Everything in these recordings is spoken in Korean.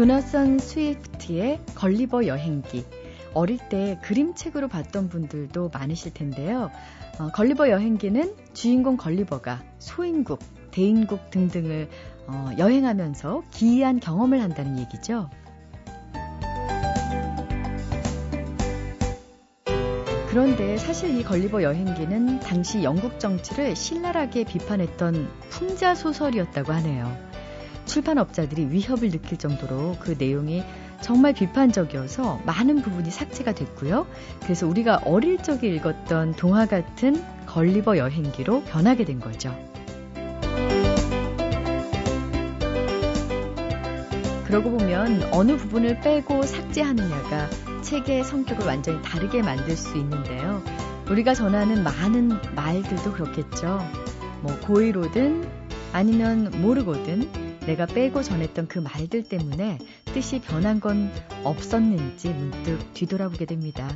조나선 스위프트의 걸리버 여행기. 어릴 때 그림책으로 봤던 분들도 많으실 텐데요. 어, 걸리버 여행기는 주인공 걸리버가 소인국, 대인국 등등을 어, 여행하면서 기이한 경험을 한다는 얘기죠. 그런데 사실 이 걸리버 여행기는 당시 영국 정치를 신랄하게 비판했던 풍자 소설이었다고 하네요. 출판업자들이 위협을 느낄 정도로 그 내용이 정말 비판적이어서 많은 부분이 삭제가 됐고요. 그래서 우리가 어릴 적에 읽었던 동화 같은 걸리버 여행기로 변하게 된 거죠. 그러고 보면 어느 부분을 빼고 삭제하느냐가 책의 성격을 완전히 다르게 만들 수 있는데요. 우리가 전하는 많은 말들도 그렇겠죠. 뭐 고의로든 아니면 모르거든 내가 빼고 전했던 그 말들 때문에 뜻이 변한 건 없었는지 문득 뒤돌아보게 됩니다.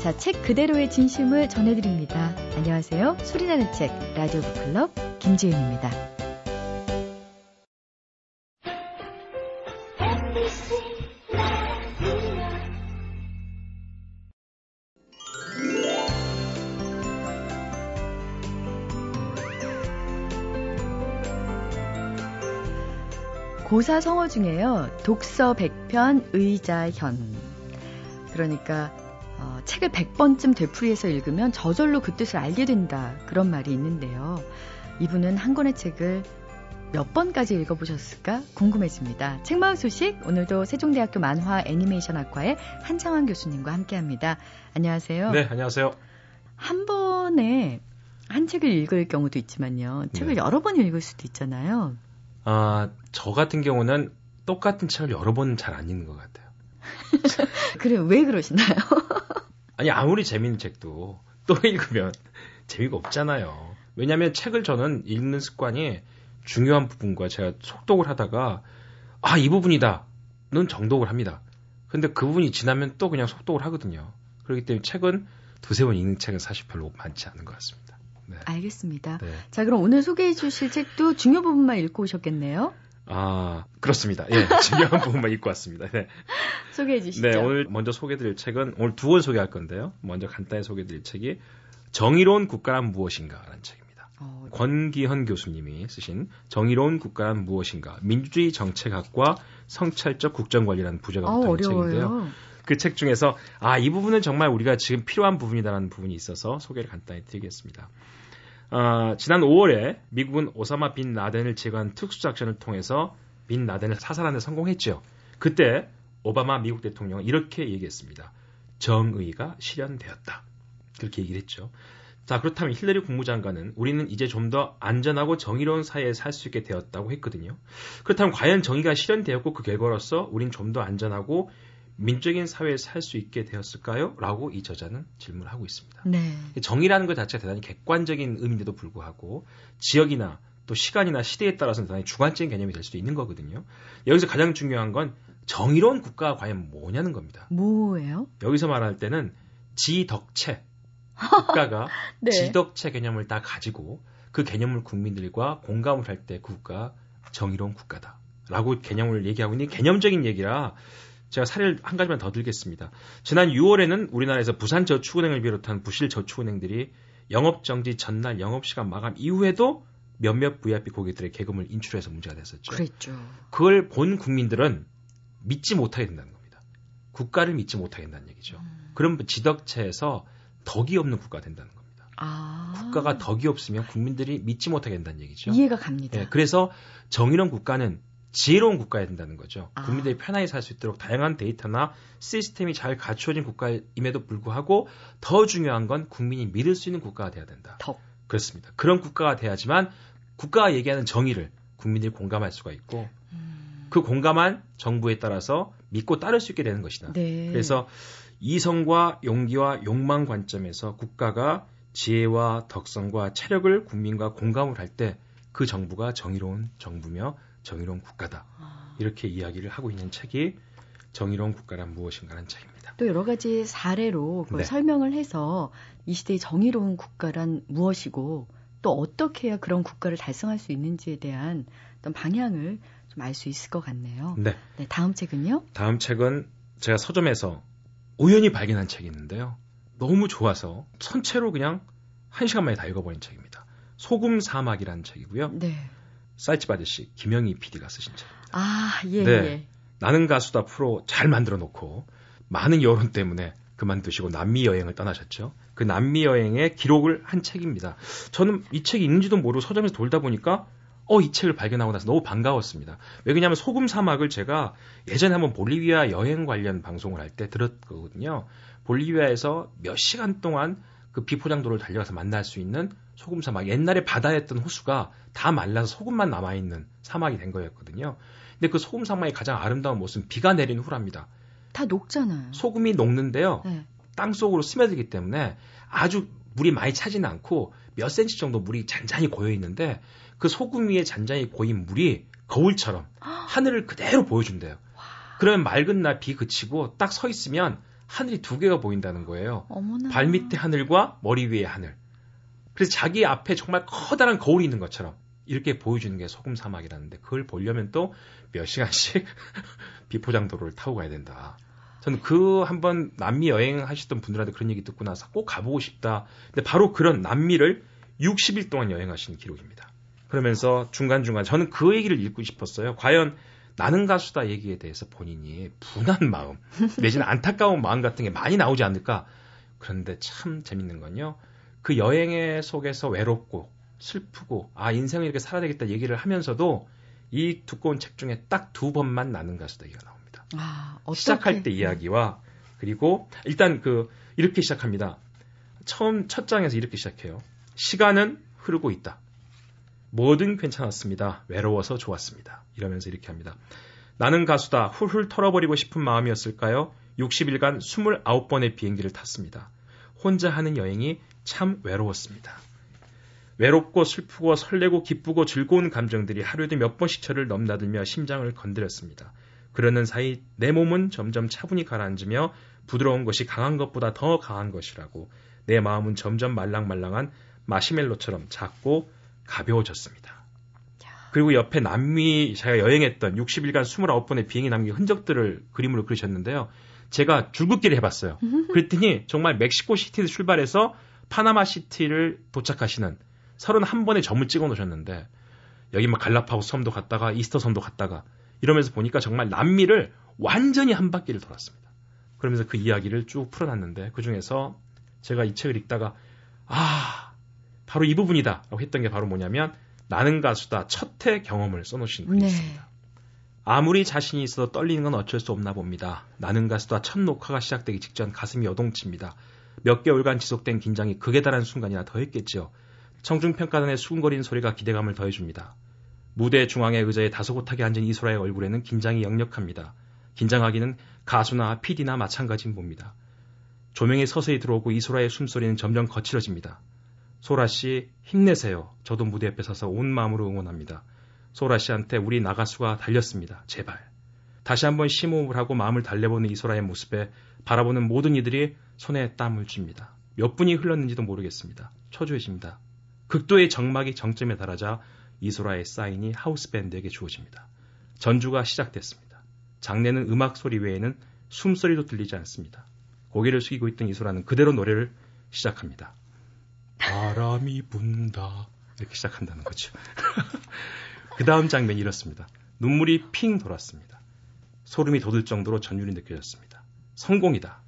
자, 책 그대로의 진심을 전해드립니다. 안녕하세요. 소리나는 책 라디오 북클럽 김지윤입니다. 고사 성어 중에요. 독서 100편 의자현. 그러니까 어, 책을 100번쯤 되풀이해서 읽으면 저절로 그 뜻을 알게 된다. 그런 말이 있는데요. 이분은 한 권의 책을 몇 번까지 읽어보셨을까 궁금해집니다. 책마을 소식 오늘도 세종대학교 만화 애니메이션 학과의 한창환 교수님과 함께합니다. 안녕하세요. 네, 안녕하세요. 한 번에 한 책을 읽을 경우도 있지만요. 책을 네. 여러 번 읽을 수도 있잖아요. 아, 저 같은 경우는 똑같은 책을 여러 번잘안 읽는 것 같아요. 그래, 왜 그러시나요? 아니, 아무리 재밌는 책도 또 읽으면 재미가 없잖아요. 왜냐하면 책을 저는 읽는 습관이 중요한 부분과 제가 속독을 하다가 아, 이 부분이다. 는 정독을 합니다. 근데 그 부분이 지나면 또 그냥 속독을 하거든요. 그렇기 때문에 책은 두세 번 읽는 책은 사실 별로 많지 않은 것 같습니다. 네. 알겠습니다. 네. 자, 그럼 오늘 소개해 주실 책도 중요 부분만 읽고 오셨겠네요? 아, 그렇습니다. 예, 중요한 부분만 읽고 왔습니다. 네. 소개해 주시죠. 네, 오늘 먼저 소개해 드릴 책은 오늘 두 권 소개할 건데요. 먼저 간단히 소개해 드릴 책이 정의로운 국가란 무엇인가라는 책입니다. 어... 권기현 교수님이 쓰신 정의로운 국가란 무엇인가 민주주의 정책학과 성찰적 국정관리라는 부제가 붙어 있는 책인데요. 그 책 중에서 아, 이 부분은 정말 우리가 지금 필요한 부분이다라는 부분이 있어서 소개를 간단히 드리겠습니다. 어, 지난 5월에 미국은 오사마 빈 라덴을 제거한 특수작전을 통해서 빈 라덴을 사살하는 데 성공했죠. 그때 오바마 미국 대통령은 이렇게 얘기했습니다. 정의가 실현되었다. 그렇게 얘기를 했죠. 자, 그렇다면 힐러리 국무장관은 우리는 이제 좀 더 안전하고 정의로운 사회에 살 수 있게 되었다고 했거든요. 그렇다면 과연 정의가 실현되었고 그 결과로서 우린 좀 더 안전하고 민적인 사회에 살 수 있게 되었을까요? 라고 이 저자는 질문을 하고 있습니다. 네. 정의라는 것 자체가 대단히 객관적인 의미인데도 불구하고 지역이나 또 시간이나 시대에 따라서는 대단히 주관적인 개념이 될 수도 있는 거거든요. 여기서 가장 중요한 건 정의로운 국가가 과연 뭐냐는 겁니다. 뭐예요? 여기서 말할 때는 지덕체. 국가가 네. 지덕체 개념을 다 가지고 그 개념을 국민들과 공감을 할때그 국가 정의로운 국가다. 라고 개념을 얘기하고 있는 개념적인 얘기라 제가 사례를 한 가지만 더 들겠습니다. 지난 6월에는 우리나라에서 부산저축은행을 비롯한 부실 저축은행들이 영업정지 전날 영업시간 마감 이후에도 몇몇 VIP 고객들의 계금을 인출해서 문제가 됐었죠. 그랬죠. 그걸 본 국민들은 믿지 못하게 된다는 겁니다. 국가를 믿지 못하게 된다는 얘기죠. 음. 그럼 지덕체에서 덕이 없는 국가가 된다는 겁니다. 아. 국가가 덕이 없으면 국민들이 믿지 못하게 된다는 얘기죠. 이해가 갑니다. 네, 그래서 정의로운 국가는 지혜로운 국가여야 된다는 거죠. 아. 국민들이 편하게 살 수 있도록 다양한 데이터나 시스템이 잘 갖추어진 국가임에도 불구하고 더 중요한 건 국민이 믿을 수 있는 국가가 돼야 된다. 더. 그렇습니다. 그런 국가가 돼야지만 국가가 얘기하는 정의를 국민들이 공감할 수가 있고 음. 그 공감한 정부에 따라서 믿고 따를 수 있게 되는 것이다. 네. 그래서 이성과 용기와 욕망 관점에서 국가가 지혜와 덕성과 체력을 국민과 공감을 할 때 그 정부가 정의로운 정부며 정의로운 국가다. 아. 이렇게 이야기를 하고 있는 책이 정의로운 국가란 무엇인가라는 책입니다. 또 여러 가지 사례로 네. 설명을 해서 이 시대의 정의로운 국가란 무엇이고 또 어떻게 해야 그런 국가를 달성할 수 있는지에 대한 어떤 방향을 좀좀알수 있을 것 같네요. 네. 네. 다음 책은요? 다음 책은 제가 서점에서 우연히 발견한 책이 있는데요. 너무 좋아서 선체로 그냥 한 시간 만에 다 읽어버린 책입니다. 소금 사막이라는 책이고요. 네. 사이츠바드 씨, 김영희 PD가 쓰신 책입니다. 아, 예, 네. 예. 나는 가수다 프로 잘 만들어 놓고 많은 여론 때문에 그만두시고 남미 여행을 떠나셨죠. 그 남미 여행의 기록을 한 책입니다. 저는 이 책이 있는지도 모르고 서점에서 돌다 보니까 어, 이 책을 발견하고 나서 너무 반가웠습니다. 왜냐하면 소금 사막을 제가 예전에 한번 볼리비아 여행 관련 방송을 할 때 들었거든요. 볼리비아에서 몇 시간 동안 그 비포장도를 달려가서 만날 수 있는 소금 사막. 옛날에 바다였던 호수가 다 말라서 소금만 남아있는 사막이 된 거였거든요. 근데 그 소금 사막의 가장 아름다운 모습은 비가 내린 후랍니다. 다 녹잖아요. 소금이 녹는데요. 네. 땅 속으로 스며들기 때문에 아주 물이 많이 차지는 않고 몇 센치 정도 물이 잔잔히 고여 있는데 그 소금 위에 잔잔히 고인 물이 거울처럼 하늘을 그대로 보여준대요. 그러면 맑은 날 비 그치고 딱 서 있으면 하늘이 두 개가 보인다는 거예요. 어머나. 발 밑에 하늘과 머리 위에 하늘. 그래서 자기 앞에 정말 커다란 거울이 있는 것처럼 이렇게 보여주는 게 소금 사막이라는데 그걸 보려면 또 몇 시간씩 비포장도로를 타고 가야 된다. 저는 그 한번 남미 여행하셨던 분들한테 그런 얘기 듣고 나서 꼭 가보고 싶다. 근데 바로 그런 남미를 60일 동안 여행하신 기록입니다. 그러면서 중간중간 저는 그 얘기를 읽고 싶었어요. 과연 나는 가수다 얘기에 대해서 본인이 분한 마음, 내지는 안타까운 마음 같은 게 많이 나오지 않을까. 그런데 참 재밌는 건요. 그 여행의 속에서 외롭고 슬프고 아 인생을 이렇게 살아야 되겠다 얘기를 하면서도 이 두꺼운 책 중에 딱 두 번만 나는 가수다 얘기가 나옵니다. 아, 시작할 때 이야기와 그리고 일단 그 이렇게 시작합니다. 처음 첫 장에서 이렇게 시작해요. 시간은 흐르고 있다. 뭐든 괜찮았습니다. 외로워서 좋았습니다. 이러면서 이렇게 합니다. 나는 가수다. 훌훌 털어버리고 싶은 마음이었을까요? 60일간 29번의 비행기를 탔습니다. 혼자 하는 여행이 참 외로웠습니다. 외롭고 슬프고 설레고 기쁘고 즐거운 감정들이 하루에도 몇 번씩 저를 넘나들며 심장을 건드렸습니다. 그러는 사이 내 몸은 점점 차분히 가라앉으며 부드러운 것이 강한 것보다 더 강한 것이라고 내 마음은 점점 말랑말랑한 마시멜로처럼 작고 가벼워졌습니다. 그리고 옆에 남미 제가 여행했던 60일간 29번의 비행기 남긴 흔적들을 그림으로 그리셨는데요. 제가 줄긋기를 해봤어요. 그랬더니 정말 멕시코 시티에서 출발해서 파나마 시티를 도착하시는 31번의 점을 찍어 놓으셨는데 여기 막 갈라파고스 섬도 갔다가 이스터 섬도 갔다가 이러면서 보니까 정말 남미를 완전히 한 바퀴를 돌았습니다. 그러면서 그 이야기를 쭉 풀어놨는데 그 중에서 제가 이 책을 읽다가 아 바로 이 부분이다라고 했던 게 바로 뭐냐면 나는 가수다 첫해 경험을 써놓으신 분이 네. 있습니다. 아무리 자신이 있어도 떨리는 건 어쩔 수 없나 봅니다. 나는 가수다 첫 녹화가 시작되기 직전 가슴이 여동칩니다. 몇 개월간 지속된 긴장이 극에 달한 순간이나 더했겠지요. 청중평가단의 수근거리는 소리가 기대감을 더해줍니다. 무대 중앙의 의자에 다소곳하게 앉은 이소라의 얼굴에는 긴장이 역력합니다. 긴장하기는 가수나 PD나 마찬가지인 봅니다. 조명이 서서히 들어오고 이소라의 숨소리는 점점 거칠어집니다. 소라 씨, 힘내세요. 저도 무대 옆에 서서 온 마음으로 응원합니다. 소라 씨한테 우리 나가수가 달렸습니다. 제발. 다시 한번 심호흡을 하고 마음을 달래보는 이소라의 모습에 바라보는 모든 이들이 손에 땀을 줍니다. 몇 분이 흘렀는지도 모르겠습니다. 초조해집니다. 극도의 정막이 정점에 달하자 이소라의 사인이 하우스 밴드에게 주어집니다. 전주가 시작됐습니다. 장례는 음악 소리 외에는 숨소리도 들리지 않습니다. 고개를 숙이고 있던 이소라는 그대로 노래를 시작합니다. 바람이 분다. 이렇게 시작한다는 거죠. 그 다음 장면이 이렇습니다. 눈물이 핑 돌았습니다. 소름이 돋을 정도로 전율이 느껴졌습니다. 성공이다.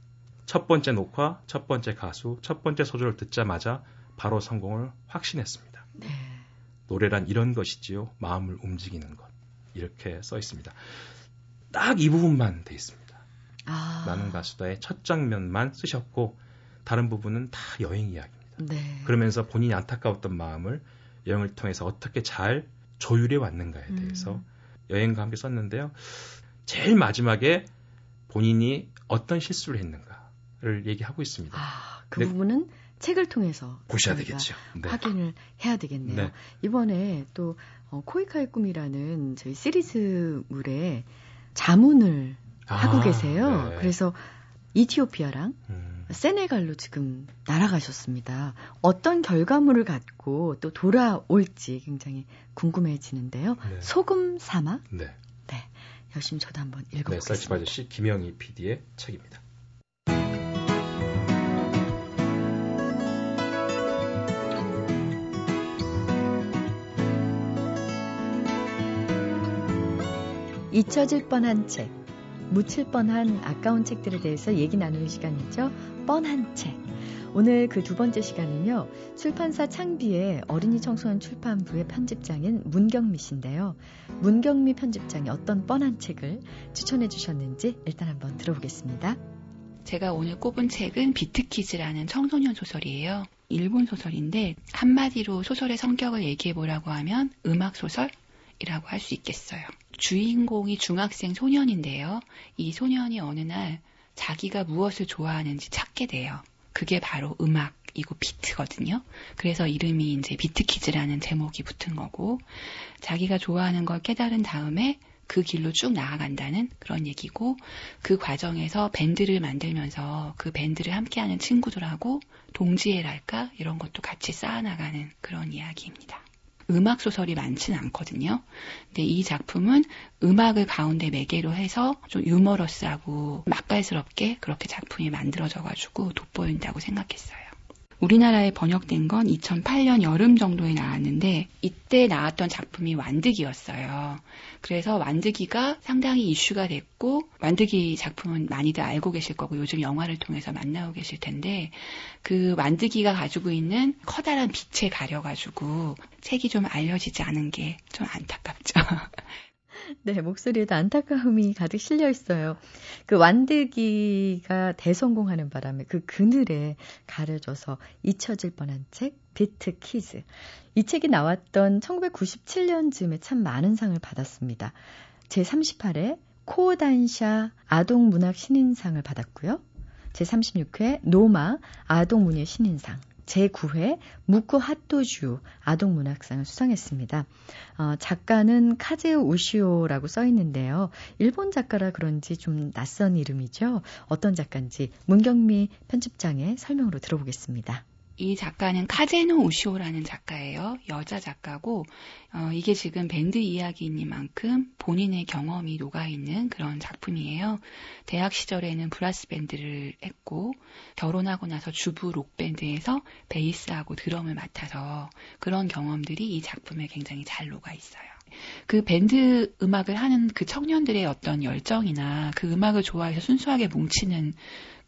첫 번째 녹화, 첫 번째 가수, 첫 번째 소절을 듣자마자 바로 성공을 확신했습니다. 네. 노래란 이런 것이지요. 마음을 움직이는 것. 이렇게 써 있습니다. 딱 이 부분만 돼 있습니다. 아. 나는 가수다의 첫 장면만 쓰셨고 다른 부분은 다 여행 이야기입니다. 네. 그러면서 본인이 안타까웠던 마음을 여행을 통해서 어떻게 잘 조율해 왔는가에 대해서 음. 여행과 함께 썼는데요. 제일 마지막에 본인이 어떤 실수를 했는가 를 얘기하고 있습니다. 아, 그 부분은 책을 통해서 보셔야 되겠죠. 네. 확인을 해야 되겠네요. 네. 이번에 또 어, 코이카의 꿈이라는 저희 시리즈물에 자문을 아, 하고 계세요. 네. 그래서 이티오피아랑 음. 세네갈로 지금 날아가셨습니다. 어떤 결과물을 갖고 또 돌아올지 굉장히 궁금해지는데요. 네. 소금 사막? 네. 네. 열심히 저도 한번 읽어보겠습니다. 네, 쌀집 아저씨 김영희 PD의 책입니다. 잊혀질 뻔한 책, 묻힐 뻔한 아까운 책들에 대해서 얘기 나누는 시간이죠. 뻔한 책. 오늘 그 두 번째 시간은요. 출판사 창비의 어린이 청소년 출판부의 편집장인 문경미 씨인데요. 문경미 편집장이 어떤 뻔한 책을 추천해 주셨는지 일단 한번 들어보겠습니다. 제가 오늘 꼽은 책은 비트키즈라는 청소년 소설이에요. 일본 소설인데 한마디로 소설의 성격을 얘기해 보라고 하면 음악 소설 이라고 할 수 있겠어요. 주인공이 중학생 소년인데요. 이 소년이 어느 날 자기가 무엇을 좋아하는지 찾게 돼요. 그게 바로 음악이고 비트거든요. 그래서 이름이 이제 Beat Kids라는 제목이 붙은 거고, 자기가 좋아하는 걸 깨달은 다음에 그 길로 쭉 나아간다는 그런 얘기고, 그 과정에서 밴드를 만들면서 그 밴드를 함께하는 친구들하고 동지애랄까? 이런 것도 같이 쌓아나가는 그런 이야기입니다. 음악 소설이 많지는 않거든요. 근데 이 작품은 음악을 가운데 매개로 해서 좀 유머러스하고 맛깔스럽게 그렇게 작품이 만들어져 가지고 돋보인다고 생각했어요. 우리나라에 번역된 건 2008년 여름 정도에 나왔는데 이때 나왔던 작품이 완득이었어요. 그래서 완득이가 상당히 이슈가 됐고 완득이 작품은 많이들 알고 계실 거고 요즘 영화를 통해서 만나고 계실 텐데 그 완득이가 가지고 있는 커다란 빛에 가려가지고 책이 좀 알려지지 않은 게 좀 안타깝죠. 네, 목소리에도 안타까움이 가득 실려 있어요. 그 완득이가 대성공하는 바람에 그 그늘에 가려져서 잊혀질 뻔한 책, Beat Kids. 이 책이 나왔던 1997년쯤에 참 많은 상을 받았습니다. 제38회 코단샤 아동문학 신인상을 받았고요. 제36회 노마 아동문예 신인상. 제9회 무쿠 하토주 아동문학상을 수상했습니다. 어, 작가는 카제노 우시오라고 써 있는데요. 일본 작가라 그런지 좀 낯선 이름이죠. 어떤 작가인지 문경미 편집장의 설명으로 들어보겠습니다. 이 작가는 카제노 우시오라는 작가예요. 여자 작가고 어, 이게 지금 밴드 이야기이니만큼 본인의 경험이 녹아있는 그런 작품이에요. 대학 시절에는 브라스 밴드를 했고 결혼하고 나서 주부 록 밴드에서 베이스하고 드럼을 맡아서 그런 경험들이 이 작품에 굉장히 잘 녹아 있어요. 그 밴드 음악을 하는 그 청년들의 어떤 열정이나 그 음악을 좋아해서 순수하게 뭉치는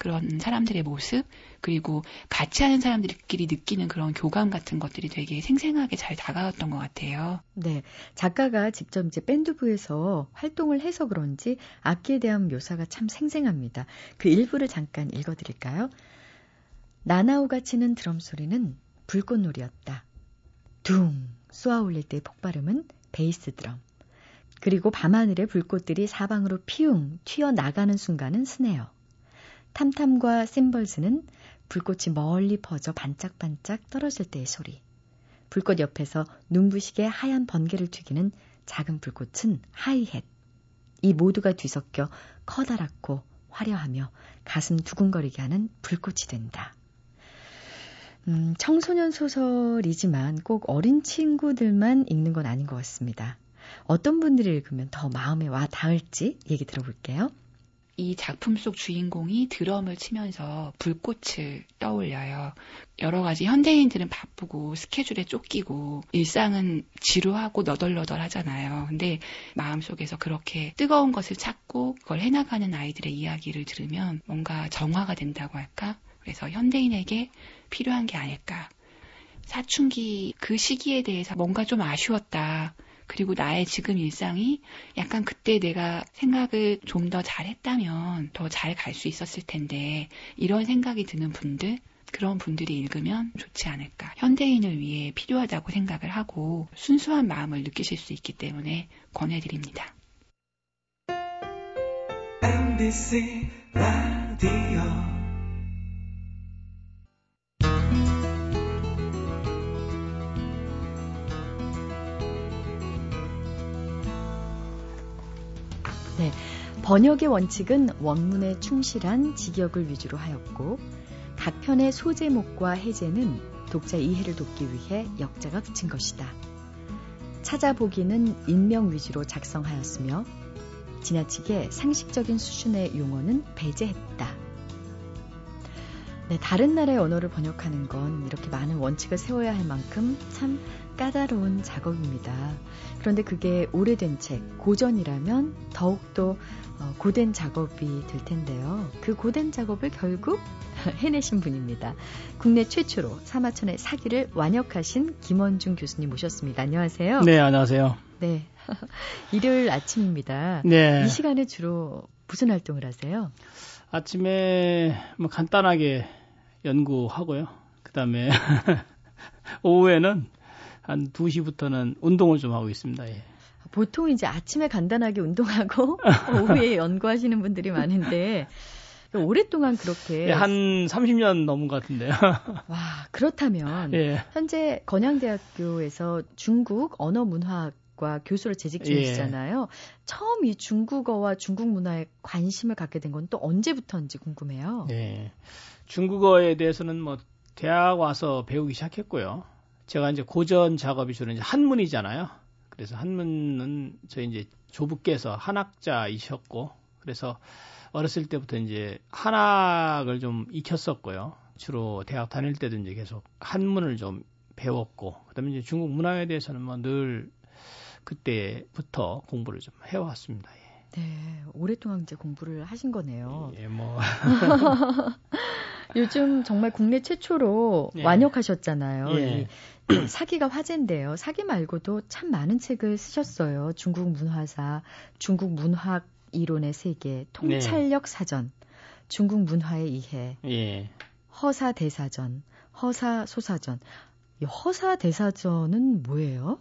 그런 사람들의 모습, 그리고 같이 하는 사람들끼리 느끼는 그런 교감 같은 것들이 되게 생생하게 잘 다가왔던 것 같아요. 네. 작가가 직접 이제 밴드부에서 활동을 해서 그런지 악기에 대한 묘사가 참 생생합니다. 그 일부를 잠깐 읽어드릴까요? 나나우가 치는 드럼 소리는 불꽃놀이였다. 둥 쏘아 올릴 때의 폭발음은 베이스 드럼. 그리고 밤하늘의 불꽃들이 사방으로 피웅 튀어나가는 순간은 snare. 탐탐과 심벌스는 불꽃이 멀리 퍼져 반짝반짝 떨어질 때의 소리. 불꽃 옆에서 눈부시게 하얀 번개를 튀기는 작은 불꽃은 하이햇. 이 모두가 뒤섞여 커다랗고 화려하며 가슴 두근거리게 하는 불꽃이 된다. 음, 청소년 소설이지만 꼭 어린 친구들만 읽는 건 아닌 것 같습니다. 어떤 분들이 읽으면 더 마음에 와 닿을지 얘기 들어볼게요. 이 작품 속 주인공이 드럼을 치면서 불꽃을 떠올려요. 여러 가지 현대인들은 바쁘고 스케줄에 쫓기고 일상은 지루하고 너덜너덜 하잖아요. 근데 마음속에서 그렇게 뜨거운 것을 찾고 그걸 해나가는 아이들의 이야기를 들으면 뭔가 정화가 된다고 할까? 그래서 현대인에게 필요한 게 아닐까. 사춘기 그 시기에 대해서 뭔가 좀 아쉬웠다. 그리고 나의 지금 일상이 약간 그때 내가 생각을 좀 더 잘했다면 더 잘 갈 수 있었을 텐데 이런 생각이 드는 분들 그런 분들이 읽으면 좋지 않을까. 현대인을 위해 필요하다고 생각을 하고 순수한 마음을 느끼실 수 있기 때문에 권해드립니다. MBC 번역의 원칙은 원문에 충실한 직역을 위주로 하였고 각 편의 소제목과 해제는 독자 이해를 돕기 위해 역자가 붙인 것이다. 찾아보기는 인명 위주로 작성하였으며 지나치게 상식적인 수준의 용어는 배제했다. 네, 다른 나라의 언어를 번역하는 건 이렇게 많은 원칙을 세워야 할 만큼 참 까다로운 작업입니다. 그런데 그게 오래된 책, 고전이라면 더욱더 어, 고된 작업이 될 텐데요. 그 고된 작업을 결국 해내신 분입니다. 국내 최초로 사마천의 사기를 완역하신 김원중 교수님 모셨습니다. 안녕하세요. 네, 안녕하세요. 네. 일요일 아침입니다. 네. 이 시간에 주로 무슨 활동을 하세요? 아침에 뭐 간단하게 연구하고요. 그 다음에 오후에는 한 2시부터는 운동을 좀 하고 있습니다. 예. 보통 이제 아침에 간단하게 운동하고 오후에 연구하시는 분들이 많은데 오랫동안 그렇게 예, 한 30년 넘은 것 같은데요. 와 그렇다면 예. 현재 건양대학교에서 중국 언어 문화과 교수로 재직 중이시잖아요. 예. 처음 이 중국어와 중국 문화에 관심을 갖게 된 건 또 언제부터인지 궁금해요. 예. 중국어에 대해서는 뭐 대학 와서 배우기 시작했고요. 제가 이제 고전 작업이 주로 이제 한문이잖아요. 그래서 한문은 저희 이제 조부께서 한학자이셨고 그래서 어렸을 때부터 이제 한학을 좀 익혔었고요. 주로 대학 다닐 때도 이제 계속 한문을 좀 배웠고 그다음에 이제 중국 문화에 대해서는 뭐 늘 그때부터 공부를 좀 해왔습니다. 예. 네, 오랫동안 이제 공부를 하신 거네요. 예, 뭐. 요즘 정말 국내 최초로 예. 완역하셨잖아요. 예. 사기가 화제인데요. 사기 말고도 참 많은 책을 쓰셨어요. 중국 문화사, 중국 문학 이론의 세계, 통찰력 네. 사전, 중국 문화의 이해, 예. 허사 대사전, 허사 소사전. 이 허사 대사전은 뭐예요?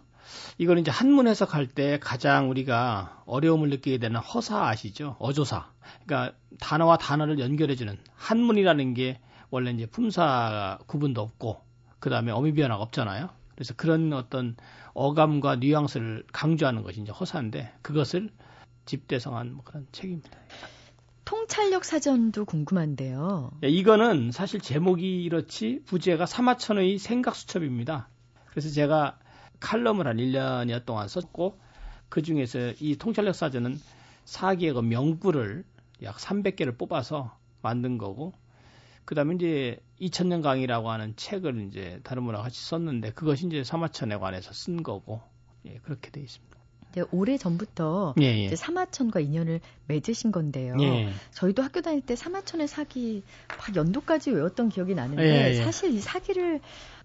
이걸 이제 한문 해석할 때 가장 우리가 어려움을 느끼게 되는 허사 아시죠? 어조사. 그러니까 단어와 단어를 연결해주는 한문이라는 게 원래 이제 품사 구분도 없고 그 다음에 어미 변화가 없잖아요. 그래서 그런 어떤 어감과 뉘앙스를 강조하는 것이 이제 허사인데 그것을 집대성한 뭐 그런 책입니다. 통찰력 사전도 궁금한데요. 예, 이거는 사실 제목이 이렇지 부제가 사마천의 생각 수첩입니다. 그래서 제가 칼럼을 한 1년여 동안 썼고 그 중에서 이 통찰력 사전은 사기의 그 명부를 약 300개를 뽑아서 만든 거고 그다음에 이제 2000년 강의라고 하는 책을 이제 다른 분하고 같이 썼는데 그것이 이제 사마천에 관해서 쓴 거고 예, 그렇게 돼 있습니다. 네, 오래 전부터 예, 예. 이제 사마천과 인연을 맺으신 건데요. 예. 저희도 학교 다닐 때 사마천의 사기 막 연도까지 외웠던 기억이 나는데 예, 예. 사실 이 사기를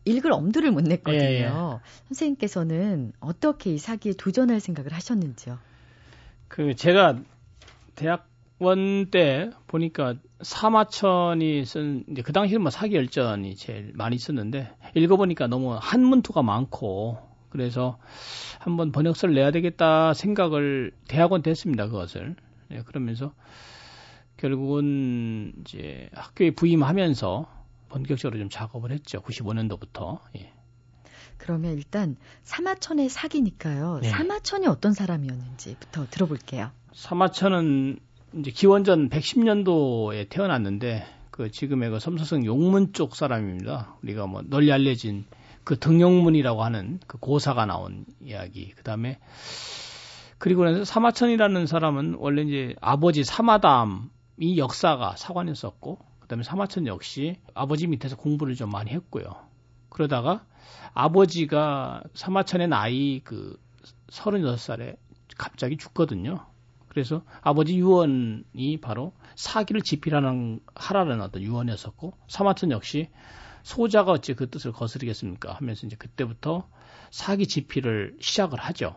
읽을 엄두를 못 냈거든요. 선생님께서는 어떻게 이 사기에 도전할 생각을 하셨는지요? 그 제가 대학 원 때 보니까 사마천이 쓴 이제 그 당시에는 뭐 사기 열전이 제일 많이 썼는데 읽어보니까 너무 한문투가 많고 그래서 한번 번역서를 내야 되겠다 생각을 대학원 됐습니다 그것을 예, 그러면서 결국은 이제 학교에 부임하면서 본격적으로 좀 작업을 했죠 95년도부터 예. 그러면 일단 사마천의 사기니까요 네. 사마천이 어떤 사람이었는지부터 들어볼게요. 사마천은 이제 기원전 110년도에 태어났는데 그 지금의 그 섬서성 용문 쪽 사람입니다. 우리가 뭐 널리 알려진 그 등용문이라고 하는 그 고사가 나온 이야기. 그다음에 그리고 나서 사마천이라는 사람은 원래 이제 아버지 사마담이 역사가 사관이었었고 그다음에 사마천 역시 아버지 밑에서 공부를 좀 많이 했고요. 그러다가 아버지가 사마천의 나이 그 36살에 갑자기 죽거든요. 그래서 아버지 유언이 바로 사기를 집필하는 하라는 어떤 유언이었었고 사마천 역시 소자가 어찌 그 뜻을 거스르겠습니까 하면서 이제 그때부터 사기 집필을 시작을 하죠.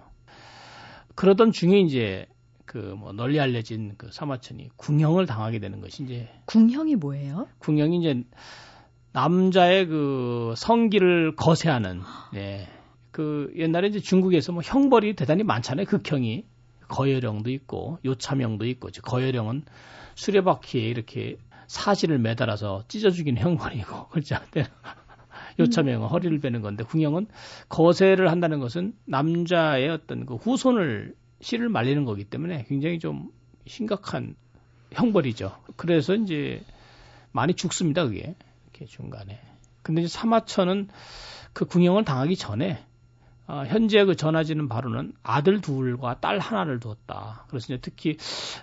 그러던 중에 이제 그 뭐 널리 알려진 그 사마천이 궁형을 당하게 되는 것이 이제 궁형이 뭐예요? 궁형이 이제 남자의 그 성기를 거세하는 예. 그 옛날에 이제 중국에서 뭐 형벌이 대단히 많잖아요. 극형이 거열령도 있고 요차명도 있고 거열령은 수레바퀴에 이렇게 사지를 매달아서 찢어 죽이는 형벌이고 그렇지 않대요. 음. 허리를 베는 건데 궁형은 거세를 한다는 것은 남자의 어떤 그 후손을 씨를 말리는 거기 때문에 굉장히 좀 심각한 형벌이죠. 그래서 이제 많이 죽습니다 그게. 이렇게 중간에. 근데 이제 사마천은 그 궁영을 당하기 전에 어, 현재 그 전하지는 바로는 아들 둘과 딸 하나를 두었다. 그래서 이제 특히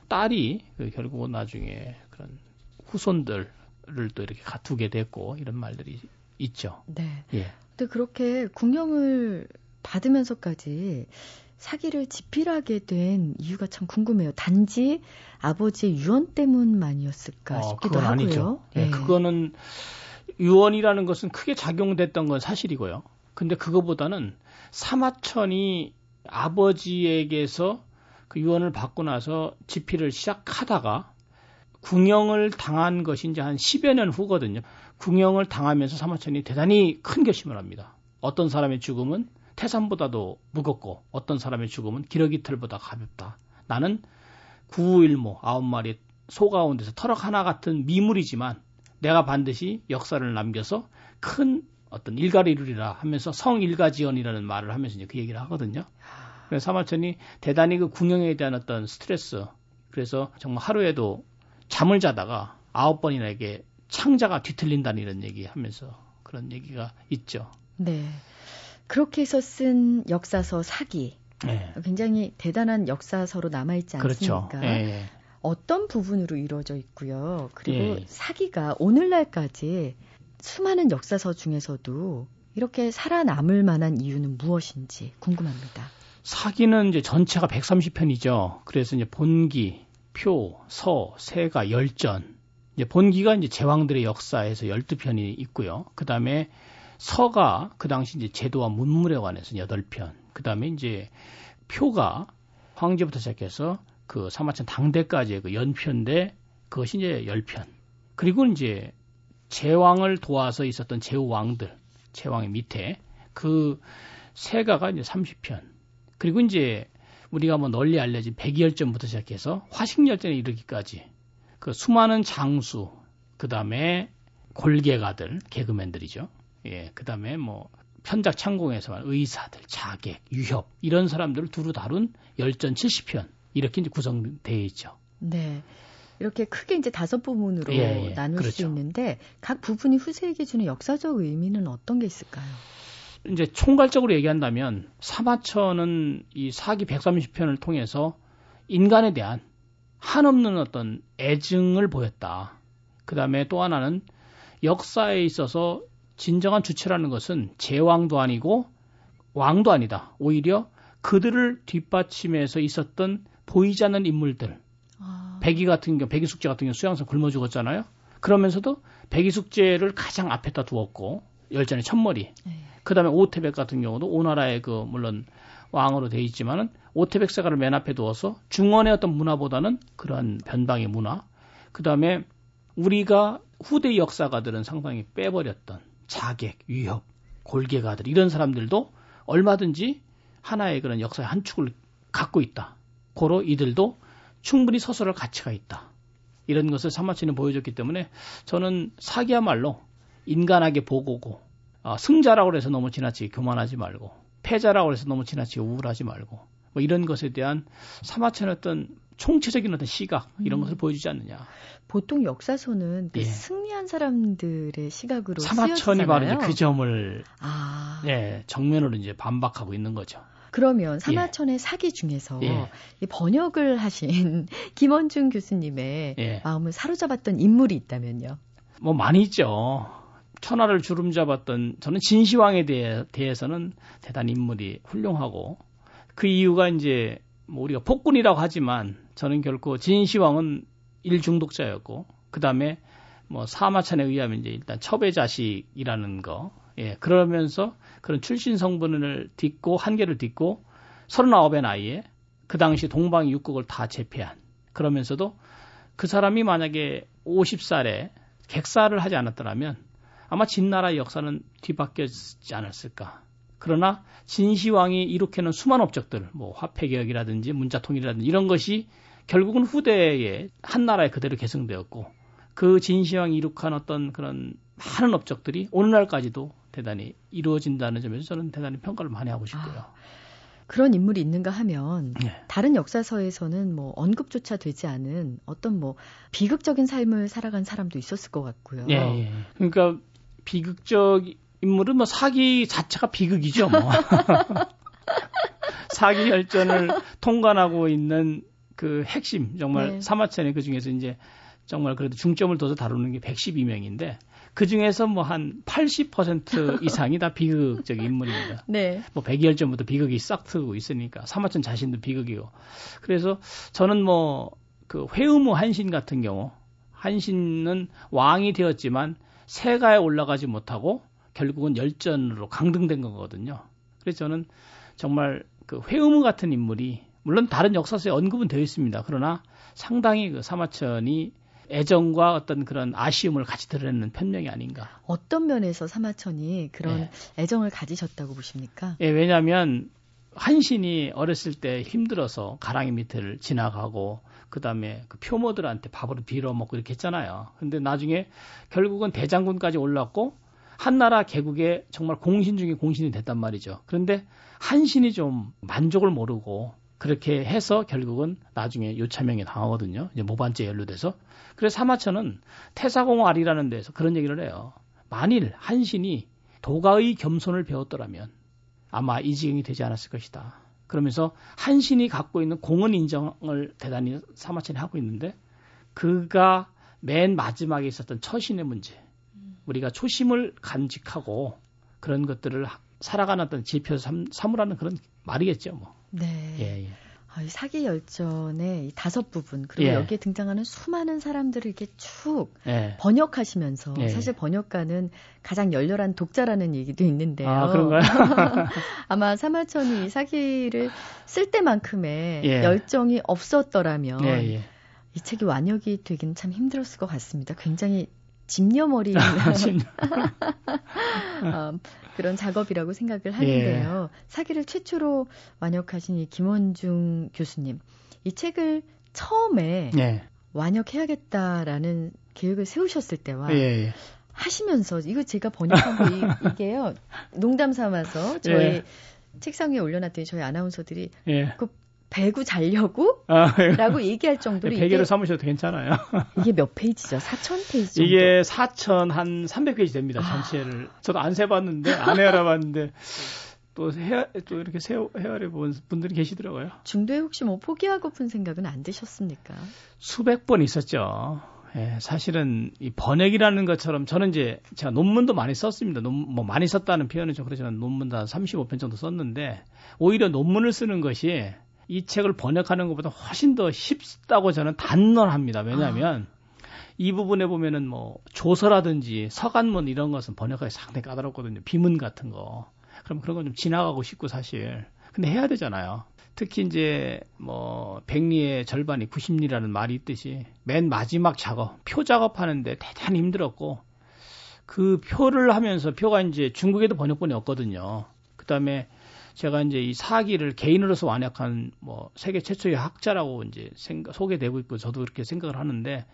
딸이 그 결국은 나중에 그런 후손들을 또 이렇게 갖두게 됐고 이런 말들이 있죠. 네. 예. 근데 그렇게 궁영을 받으면서까지 사기를 집필하게 된 이유가 참 궁금해요. 단지 아버지의 유언 때문만이었을까 어, 싶기도 하고요. 아니죠. 네. 네. 그거는 유언이라는 것은 크게 작용됐던 건 사실이고요. 근데 그거보다는 사마천이 아버지에게서 그 유언을 받고 나서 집필을 시작하다가 궁영을 당한 것이 이제 한 10여 년 후거든요. 궁영을 당하면서 사마천이 대단히 큰 결심을 합니다. 어떤 사람의 죽음은 태산보다도 무겁고 어떤 사람의 죽음은 기러기 털보다 가볍다. 나는 구일모 아홉 마리 소 가운데서 터럭 하나 같은 미물이지만 내가 반드시 역사를 남겨서 큰 어떤 일가를 이루리라 하면서 성일가지연이라는 말을 하면서 이제 그 얘기를 하거든요. 그래서 사마천이 대단히 그 궁영에 대한 어떤 스트레스 그래서 정말 하루에도 잠을 자다가 아홉 번이나 이게 창자가 뒤틀린다는 이런 얘기 하면서 그런 얘기가 있죠. 네. 그렇게 해서 쓴 역사서 사기. 네. 굉장히 대단한 역사서로 남아있지 그렇죠. 않습니까? 그렇죠. 네. 어떤 부분으로 이루어져 있고요. 그리고 예. 사기가 오늘날까지 수많은 역사서 중에서도 이렇게 살아남을 만한 이유는 무엇인지 궁금합니다. 사기는 이제 전체가 130편이죠. 그래서 이제 본기, 표, 서, 세가, 열전. 이제 본기가 이제 제왕들의 역사에서 12편이 있고요. 그 다음에 서가 그 당시 이제 제도와 문물에 관해서 8편. 그 다음에 이제 표가 황제부터 시작해서 그 사마천 당대까지의 그 연편대 그것이 이제 10편. 그리고 이제 제왕을 도와서 있었던 제후 왕들, 제왕의 밑에 그 세가가 이제 30편. 그리고 이제 우리가 뭐 널리 알려진 백이열전부터 시작해서 화식열전에 이르기까지 그 수많은 장수, 그 다음에 골개가들, 개그맨들이죠. 예, 그 다음에 뭐 편작 창공에서 의사들, 자객, 유협 이런 사람들을 두루 다룬 열전 70편 이렇게 이제 구성되어 있죠. 네. 이렇게 크게 이제 다섯 부분으로 예, 예. 나눌 그렇죠. 수 있는데 각 부분이 후세에게 주는 역사적 의미는 어떤 게 있을까요? 이제 총괄적으로 얘기한다면 사마천은 이 사기 130편을 통해서 인간에 대한 한없는 어떤 애증을 보였다. 그 다음에 또 하나는 역사에 있어서 진정한 주체라는 것은 제왕도 아니고 왕도 아니다. 오히려 그들을 뒷받침해서 있었던 보이지 않는 인물들, 아. 백이 같은 경우, 백이 숙제 같은 경우 수양선 굶어 죽었잖아요. 그러면서도 백이 숙제를 가장 앞에다 두었고 열전의 첫머리. 네. 그다음에 오태백 같은 경우도 오나라의 그 물론 왕으로 돼 있지만은 오태백 사가를 맨 앞에 두어서 중원의 어떤 문화보다는 그러한 변방의 문화. 그다음에 우리가 후대 역사가들은 상당히 빼버렸던 자객, 위협, 골개가들 이런 사람들도 얼마든지 하나의 그런 역사의 한 축을 갖고 있다. 고로 이들도 충분히 서술할 가치가 있다. 이런 것을 사마치는 보여줬기 때문에 저는 사기야말로 인간하게 보고고 어, 승자라고 해서 너무 지나치게 교만하지 말고 패자라고 해서 너무 지나치게 우울하지 말고 뭐 이런 것에 대한 사마천의 어떤 총체적인 어떤 시각 이런 음. 것을 보여주지 않느냐. 보통 역사서는 그 예. 승리한 사람들의 시각으로 사마천이 바로 그 점을 아. 예, 정면으로 이제 반박하고 있는 거죠. 그러면 사마천의 예. 사기 중에서 예. 이 번역을 하신 김원중 교수님의 예. 마음을 사로잡았던 인물이 있다면요? 뭐 많이 있죠. 천하를 주름 잡았던 저는 진시황에 대해, 대해서는 대단히 인물이 훌륭하고 그 이유가 이제 뭐 우리가 폭군이라고 하지만 저는 결코 진시황은 일중독자였고 그 다음에 뭐 사마천에 의하면 이제 일단 첩의 자식이라는 거 예, 그러면서 그런 출신 성분을 딛고 한계를 딛고 39의 나이에 그 당시 동방 육국을 다 제패한 그러면서도 그 사람이 만약에 50살에 객사를 하지 않았더라면 아마 진나라의 역사는 뒤바뀌었지 않았을까. 그러나 진시황이 일으켜놓은 수많은 업적들, 뭐 화폐개혁이라든지 문자통일이라든지 이런 것이 결국은 후대에 한 나라에 그대로 계승되었고 그 진시황이 이룩한 어떤 그런 많은 업적들이 오늘날까지도 대단히 이루어진다는 점에서 저는 대단히 평가를 많이 하고 싶고요. 아, 그런 인물이 있는가 하면 네. 다른 역사서에서는 뭐 언급조차 되지 않은 어떤 뭐 비극적인 삶을 살아간 사람도 있었을 것 같고요. 예, 예. 그러니까 비극적 인물은 뭐 사기 자체가 비극이죠, 뭐. 사기 혈전을 통관하고 있는 그 핵심 정말 네. 사마천의 그 중에서 이제 정말 그래도 중점을 둬서 다루는 게 112명인데 그 중에서 뭐 한 80% 이상이 다 비극적인 인물입니다. 네. 뭐 백이혈전부터 비극이 싹 트고 있으니까 사마천 자신도 비극이고 그래서 저는 뭐 그 회의무 한신 같은 경우 한신은 왕이 되었지만 세가에 올라가지 못하고 결국은 열전으로 강등된 거거든요. 그래서 저는 정말 그 회의무 같은 인물이 물론 다른 역사서에 언급은 되어 있습니다. 그러나 상당히 그 사마천이 애정과 어떤 그런 아쉬움을 같이 드러내는 편명이 아닌가. 어떤 면에서 사마천이 그런 네. 애정을 가지셨다고 보십니까? 예, 왜냐하면 한신이 어렸을 때 힘들어서 가랑이 밑을 지나가고 그다음에 그 표모들한테 밥으로 빌어먹고 이렇게 했잖아요. 근데 나중에 결국은 대장군까지 올랐고 한나라 개국에 정말 공신 중에 공신이 됐단 말이죠. 그런데 한신이 좀 만족을 모르고 그렇게 해서 결국은 나중에 요차명에 당하거든요. 이제 모반죄 연루돼서. 그래서 사마천은 태사공 아리라는 데서 그런 얘기를 해요. 만일 한신이 도가의 겸손을 배웠더라면 아마 이 지경이 되지 않았을 것이다. 그러면서 한신이 갖고 있는 공헌 인정을 대단히 사마천이 하고 있는데 그가 맨 마지막에 있었던 처신의 문제, 우리가 초심을 간직하고 그런 것들을 살아가는 어떤 지표 삼, 삼으라는 그런 말이겠죠, 뭐. 네. 예, 예. 아, 이 사기 열전의 이 다섯 부분 그리고 예. 여기에 등장하는 수많은 사람들을 이렇게 쭉 예. 번역하시면서 예. 사실 번역가는 가장 열렬한 독자라는 얘기도 있는데요. 아, 그런가요? 아마 사마천이 이 사기를 쓸 때만큼의 예. 열정이 없었더라면 예, 예. 이 책이 완역이 되긴 참 힘들었을 것 같습니다. 굉장히 집념어린 어, 그런 작업이라고 생각을 하는데요. 예. 사기를 최초로 완역하신 이 김원중 교수님, 이 책을 처음에 예. 완역해야겠다라는 계획을 세우셨을 때와 예, 예. 하시면서 이거 제가 번역한 거 이, 이게요 농담 삼아서 저희 예. 책상 위에 올려놨더니 저희 아나운서들이 예. 베고 잘려고? 아, 라고 얘기할 정도로 이게, 베개로 삼으셔도 괜찮아요. 이게 몇 페이지죠? 4천 페이지 정도. 이게 4천 한 300페이지 됩니다. 아. 전체를. 저도 안 세봤는데 안 해알아봤는데 또 헤어 또 이렇게 세 헤아려 본 분들이 계시더라고요. 중도에 혹시 뭐 포기하고픈 생각은 안 드셨습니까? 수백 번 있었죠. 예, 사실은 이 번역이라는 것처럼 저는 이제 제가 논문도 많이 썼습니다. 논, 뭐 많이 썼다는 표현은 좀 그렇지만 논문도 한 35편 정도 썼는데 오히려 논문을 쓰는 것이 이 책을 번역하는 것보다 훨씬 더 쉽다고 저는 단언합니다. 왜냐하면 이 부분에 보면은 뭐 조서라든지 서간문 이런 것은 번역하기 상당히 까다롭거든요. 비문 같은 거. 그럼 그런 건 좀 지나가고 싶고 사실. 근데 해야 되잖아요. 특히 이제 뭐 백리의 절반이 90리라는 말이 있듯이 맨 마지막 작업, 표 작업하는데 대단히 힘들었고 그 표를 하면서 표가 이제 중국에도 번역본이 없거든요. 그다음에 제가 이제 이 사기를 개인으로서 완약한 뭐 세계 최초의 학자라고 이제 생각, 소개되고 있고 저도 그렇게 생각을 하는데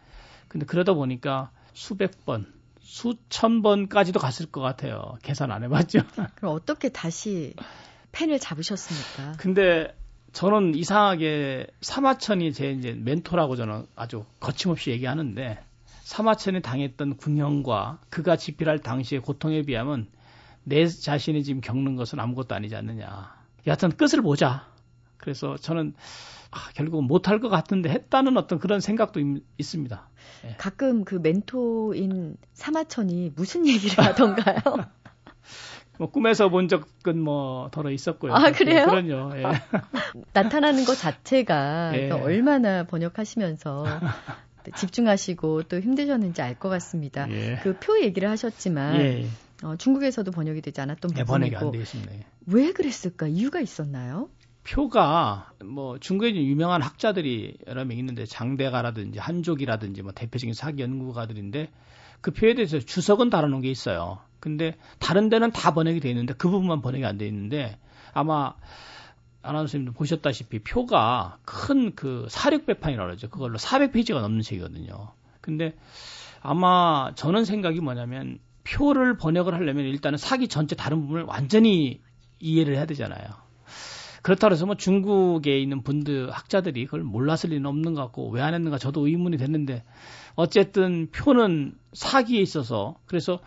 근데 그러다 보니까 수백 번, 수천 번까지도 갔을 것 같아요. 계산 안 해봤죠. 그럼 어떻게 다시 펜을 잡으셨습니까? 근데 저는 이상하게 사마천이 제 이제 멘토라고 저는 아주 거침없이 얘기하는데 사마천이 당했던 궁형과 그가 집필할 당시의 고통에 비하면 내 자신이 지금 겪는 것은 아무것도 아니지 않느냐. 여하튼 끝을 보자. 그래서 저는 아, 결국은 못할 것 같은데 했다는 어떤 그런 생각도 있, 있습니다. 가끔 그 멘토인 사마천이 무슨 얘기를 하던가요? 뭐 꿈에서 본 적은 뭐 덜어 있었고요. 아, 그래요? 그럼요. 예. 나타나는 것 자체가 예. 또 얼마나 번역하시면서 집중하시고 또 힘드셨는지 알 것 같습니다. 예. 그표 얘기를 하셨지만 예. 어, 중국에서도 번역이 되지 않았던 예, 번역이 안 부분이고 되겠습니다. 예. 왜 그랬을까? 이유가 있었나요? 표가 뭐 중국에 유명한 학자들이 여러 명 있는데 장대가라든지 한족이라든지 뭐 대표적인 사기 연구가들인데 그 표에 대해서 주석은 달아놓은 게 있어요. 근데 다른 데는 다 번역이 돼 있는데 그 부분만 번역이 안 돼 있는데 아마 아나운서님도 보셨다시피 표가 큰 그 사력배판이라고 그러죠. 그걸로 400페이지가 넘는 책이거든요. 근데 아마 저는 생각이 뭐냐면 표를 번역을 하려면 일단은 사기 전체 다른 부분을 완전히 이해를 해야 되잖아요. 그렇다고 해서 뭐 중국에 있는 분들 학자들이 그걸 몰랐을 리는 없는 것 같고 왜 안 했는가 저도 의문이 됐는데 어쨌든 표는 사기에 있어서 그래서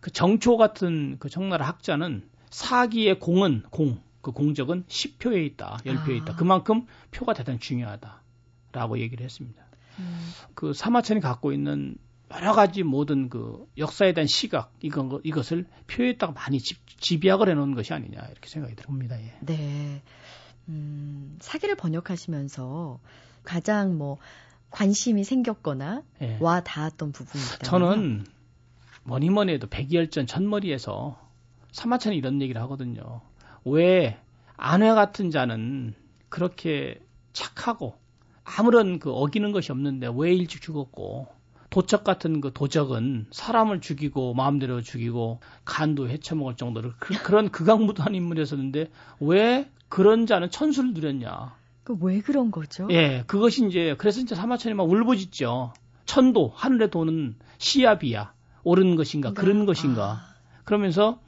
그 정초 같은 그 청나라 학자는 사기의 공은 공, 그 공적은 10표에 있다, 10표에 있다. 아. 그만큼 표가 대단히 중요하다라고 얘기를 했습니다. 음. 그 사마천이 갖고 있는 여러 가지 모든 그 역사에 대한 시각 이건 이것을 표에다가 많이 집, 집약을 해놓은 것이 아니냐 이렇게 생각이 듭니다. 예. 네. 음, 사기를 번역하시면서 가장 뭐 관심이 생겼거나 예. 와 닿았던 부분이 있다. 저는 뭐니 뭐니 해도 백이열전 첫머리에서 사마천이 이런 얘기를 하거든요. 왜 아내 같은 자는 그렇게 착하고 아무런 그 어기는 것이 없는데 왜 일찍 죽었고 도적 같은 그 도적은 사람을 죽이고 마음대로 죽이고 간도 해쳐먹을 정도로 그, 런 극악무도한 인물이었었는데 왜 그런 자는 천수를 누렸냐? 그 왜 그런 거죠? 예, 그것이 이제 그래서 이제 사마천이 막 울부짖죠. 천도 하늘에 도는 시야비야 옳은 것인가 그런 네. 것인가 아. 그러면서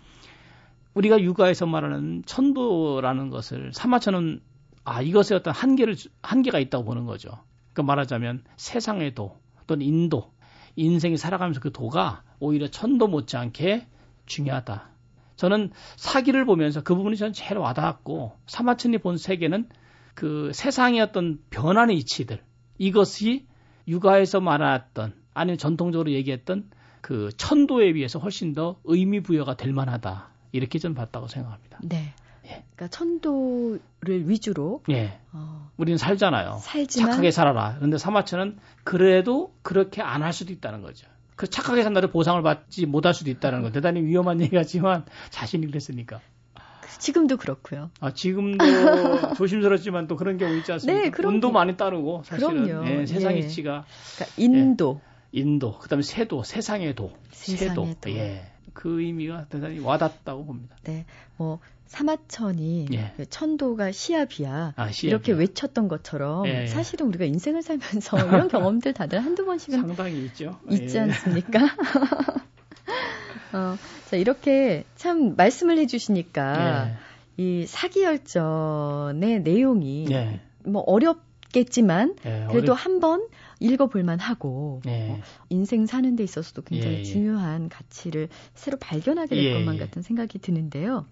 우리가 육아에서 말하는 천도라는 것을 사마천은 아 이것에 어떤 한계를 한계가 있다고 보는 거죠. 그 말하자면 세상의 도 또는 인도 인생이 살아가면서 그 도가 오히려 천도 못지않게 중요하다. 저는 사기를 보면서 그 부분이 저는 제일 와닿았고 사마천이 본 세계는 그 세상의 어떤 변화의 이치들 이것이 육아에서 말했던 아니면 전통적으로 얘기했던 그 천도에 비해서 훨씬 더 의미 부여가 될 만하다. 이렇게 좀 봤다고 생각합니다. 네. 예. 그러니까 천도를 위주로 예. 어, 우리는 살잖아요. 살지만 착하게 살아라. 그런데 사마천은 그래도 그렇게 안 할 수도 있다는 거죠. 그 착하게 산다를 보상을 받지 못할 수도 있다는 거 대단히 위험한 얘기 같지만 자신이 그랬으니까. 지금도 그렇고요. 아 지금도 조심스럽지만 또 그런 경우 있지 않습니까? 네, 그럼 운도 많이 따르고 사실은 그럼요. 예, 세상 예. 이치가 그러니까 인도, 예, 인도, 그다음에 세도, 세상의 도, 세상의 도, 예. 그 의미가 대단히 와닿다고 봅니다. 네, 뭐 사마천이 예. 그 천도가 시야비야 아, 이렇게 외쳤던 것처럼 예, 예. 사실은 우리가 인생을 살면서 이런 경험들 다들 한두 번씩은 상당히 있죠. 있지 예. 않습니까? 어, 자 이렇게 참 말씀을 해주시니까 예. 이 사기 열전의 내용이 예. 뭐 어렵 겠지만 그래도 어렵... 한번 읽어볼만 하고 예. 어, 인생 사는 데 있어서도 굉장히 예, 예. 중요한 가치를 새로 발견하게 될 예, 것만 예. 같은 생각이 드는데요.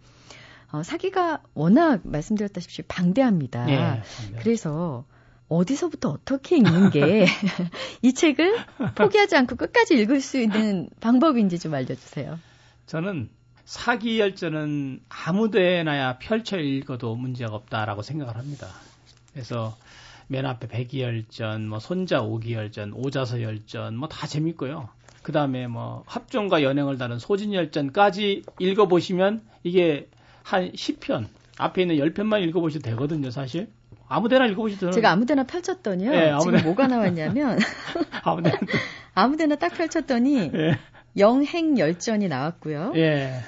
어, 사기가 워낙 말씀드렸다시피 방대합니다. 예, 그래서 어디서부터 어떻게 읽는 게 이 책을 포기하지 않고 끝까지 읽을 수 있는 방법인지 좀 알려주세요. 저는 사기 열전은 아무데나야 펼쳐 읽어도 문제가 없다라고 생각을 합니다. 그래서 맨 앞에 백이열전, 뭐 손자 오기열전, 오자서 열전, 뭐 다 재밌고요. 그 다음에 뭐 합종과 연행을 다룬 소진열전까지 읽어보시면 이게 한 10편, 앞에 있는 10편만 읽어보셔도 되거든요, 사실. 아무데나 읽어보시죠. 제가 아무데나 펼쳤더니요. 네, 아무데나. 지금 뭐가 나왔냐면 아무데나 아무데나 딱 펼쳤더니 예. 영행 열전이 나왔고요. 예.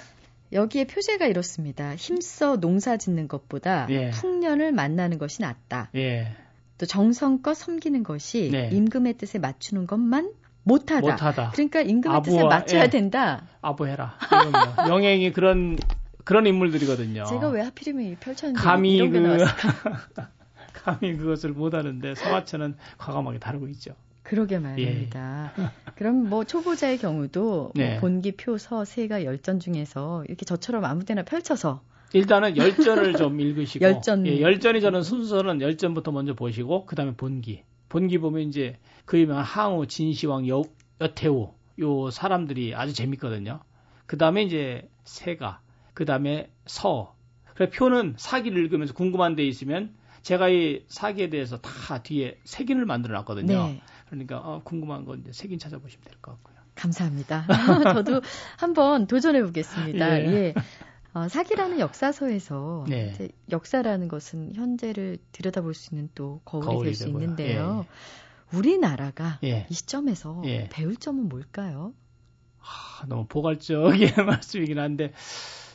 여기에 표제가 이렇습니다. 힘써 농사 짓는 것보다 예. 풍년을 만나는 것이 낫다. 예. 또 정성껏 섬기는 것이 네. 임금의 뜻에 맞추는 것만 못하다. 못하다. 그러니까 임금의 아부와, 뜻에 맞춰야 예. 된다. 아부해라. 영행이 그런 그런 인물들이거든요. 제가 왜 하필이면 펼쳤는지 감히 이런 그 감히 그것을 못하는데 서화천은 과감하게 다루고 있죠. 그러게 말입니다. 예. 그럼 뭐 초보자의 경우도 뭐 네. 뭐 본기, 표서, 세가 열전 중에서 이렇게 저처럼 아무데나 펼쳐서 일단은 열전을 좀 읽으시고 열전 예, 열전이 저는 순서는 열전부터 먼저 보시고 그다음에 본기 본기 보면 이제 그 유명한 항우 진시황 여, 여태우 요 사람들이 아주 재밌거든요. 그다음에 이제 세가 그다음에 서 그래 표는 사기를 읽으면서 궁금한 데 있으면 제가 이 사기에 대해서 다 뒤에 색인을 만들어 놨거든요. 네. 그러니까 어, 궁금한 건 이제 색인 찾아보시면 될 것 같고요. 감사합니다. 저도 한번 도전해 보겠습니다. 예. 예. 어, 사기라는 역사서에서 네. 이제 역사라는 것은 현재를 들여다볼 수 있는 또 거울이 될수 있는데요. 예. 우리나라가 예. 이 시점에서 예. 배울 점은 뭘까요? 하, 너무 포괄적인 말씀이긴 한데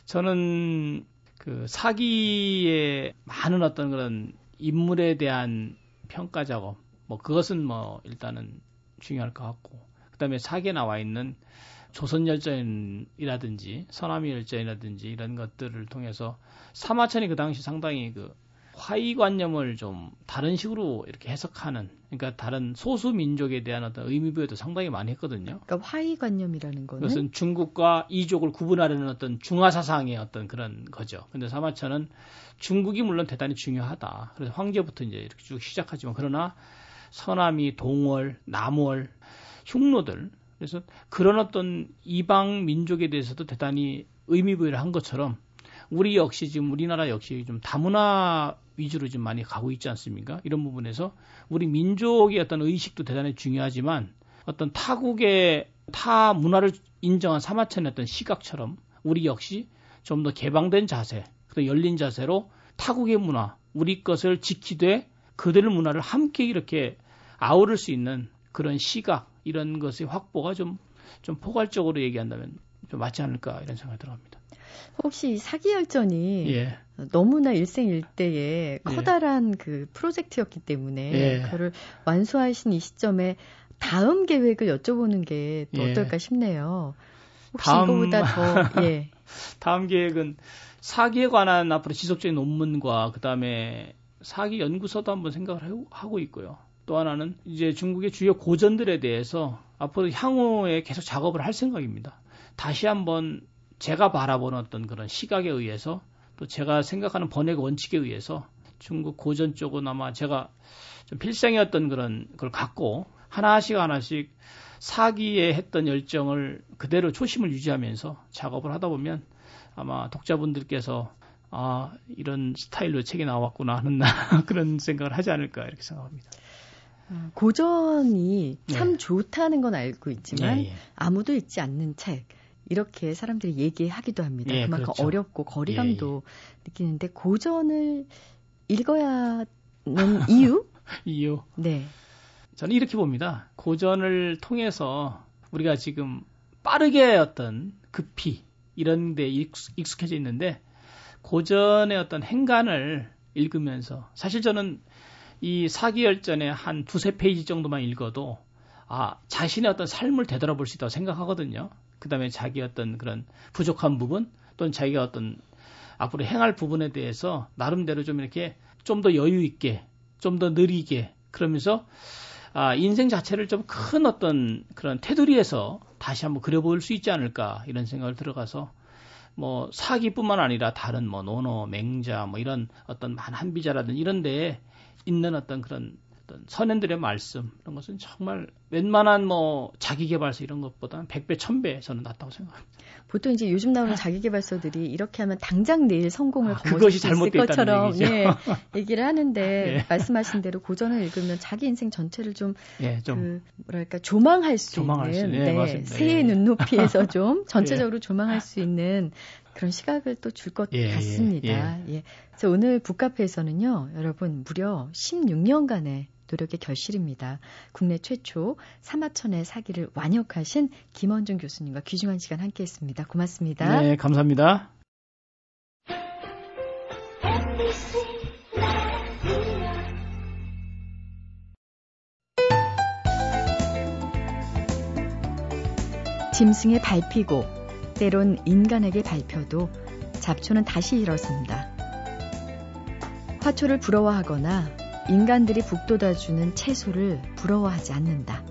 저는 그 사기의 많은 어떤 그런 인물에 대한 평가 작업 뭐 그것은 뭐 일단은 중요할 것 같고 그다음에 사기에 나와 있는 조선열전이라든지 서남이열전이라든지 이런 것들을 통해서 사마천이 그 당시 상당히 그 화이관념을 좀 다른 식으로 이렇게 해석하는 그러니까 다른 소수 민족에 대한 어떤 의미 부여도 상당히 많이 했거든요. 그러니까 화이관념이라는 거는 그것은 중국과 이족을 구분하려는 어떤 중화 사상의 어떤 그런 거죠. 근데 사마천은 중국이 물론 대단히 중요하다. 그래서 황제부터 이제 이렇게 쭉 시작하지만 그러나 서남이 동월, 남월, 흉노들 그래서 그런 어떤 이방 민족에 대해서도 대단히 의미 부여를 한 것처럼 우리 역시 지금 우리나라 역시 좀 다문화 위주로 좀 많이 가고 있지 않습니까? 이런 부분에서 우리 민족의 어떤 의식도 대단히 중요하지만 어떤 타국의 타 문화를 인정한 사마천의 어떤 시각처럼 우리 역시 좀 더 개방된 자세, 또 열린 자세로 타국의 문화, 우리 것을 지키되 그들의 문화를 함께 이렇게 아우를 수 있는 그런 시각 이런 것의 확보가 좀, 좀 포괄적으로 얘기한다면 좀 맞지 않을까 이런 생각이 들어갑니다. 혹시 사기 열전이 예. 너무나 일생일대의 예. 커다란 예. 그 프로젝트였기 때문에 예. 그거를 완수하신 이 시점에 다음 계획을 여쭤보는 게또 예. 어떨까 싶네요. 혹시 다음, 이거보다 더 예. 다음 계획은 사기에 관한 앞으로 지속적인 논문과 그다음에 사기 연구소도 한번 생각을 하고 있고요. 또 하나는 이제 중국의 주요 고전들에 대해서 앞으로 향후에 계속 작업을 할 생각입니다. 다시 한번 제가 바라보는 어떤 그런 시각에 의해서 또 제가 생각하는 번역 원칙에 의해서 중국 고전 쪽은 아마 제가 좀 필생이었던 그런 걸 갖고 하나씩 하나씩 사기에 했던 열정을 그대로 초심을 유지하면서 작업을 하다 보면 아마 독자분들께서 아 이런 스타일로 책이 나왔구나 하는 그런 생각을 하지 않을까 이렇게 생각합니다. 아, 고전이 참 네. 좋다는 건 알고 있지만 예, 예. 아무도 읽지 않는 책 이렇게 사람들이 얘기하기도 합니다. 예, 그만큼 그렇죠. 어렵고 거리감도 예, 예. 느끼는데 고전을 읽어야 하는 이유? 이유. 네. 저는 이렇게 봅니다. 고전을 통해서 우리가 지금 빠르게 어떤 급히 이런 데 익숙해져 있는데 고전의 어떤 행간을 읽으면서 사실 저는 이 사기열전의 한 두세 페이지 정도만 읽어도 아, 자신의 어떤 삶을 되돌아볼 수 있다고 생각하거든요. 그 다음에 자기 어떤 그런 부족한 부분 또는 자기가 어떤 앞으로 행할 부분에 대해서 나름대로 좀 이렇게 좀 더 여유 있게 좀 더 느리게 그러면서 아, 인생 자체를 좀 큰 어떤 그런 테두리에서 다시 한번 그려볼 수 있지 않을까 이런 생각을 들어가서 뭐 사기뿐만 아니라 다른 뭐 노노, 맹자 뭐 이런 어떤 한비자라든 이런 데에 있는 어떤 그런 어떤 선현들의 말씀 이런 것은 정말 웬만한 뭐 자기개발서 이런 것보다는 100배, 1000배 저는 낫다고 생각합니다. 보통 이제 요즘 나오는 아. 자기개발서들이 이렇게 하면 당장 내일 성공을 아, 그것이 잘못됐 것처럼 예, 얘기를 하는데 예. 말씀하신 대로 고전을 읽으면 자기 인생 전체를 좀, 예, 좀 그, 뭐랄까 조망할 수 조망할 있는 수, 예, 네, 새의 예. 눈높이에서 좀 전체적으로 예. 조망할 수 있는 그런 시각을 또 줄것 예, 같습니다. 예, 예. 그래서 오늘 북카페에서는요, 여러분 무려 16년간의 노력의 결실입니다. 국내 최초 사마천의 사기를 완역하신 김원중 교수님과 귀중한 시간 함께했습니다. 고맙습니다. 네, 감사합니다. 짐승의 밟히고 때론 인간에게 밟혀도 잡초는 다시 일어섭니다. 화초를 부러워하거나 인간들이 북돋아주는 채소를 부러워하지 않는다.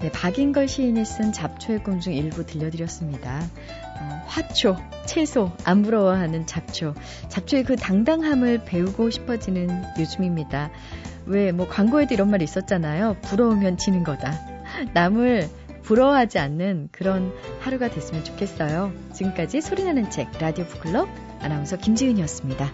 네, 박인걸 시인이 쓴 잡초의 꿈 중 일부 들려드렸습니다. 어, 화초, 채소, 안 부러워하는 잡초. 잡초의 그 당당함을 배우고 싶어지는 요즘입니다. 왜, 뭐, 광고에도 이런 말 있었잖아요. 부러우면 지는 거다. 남을 부러워하지 않는 그런 하루가 됐으면 좋겠어요. 지금까지 소리나는 책, 라디오 북클럽 아나운서 김지은이었습니다.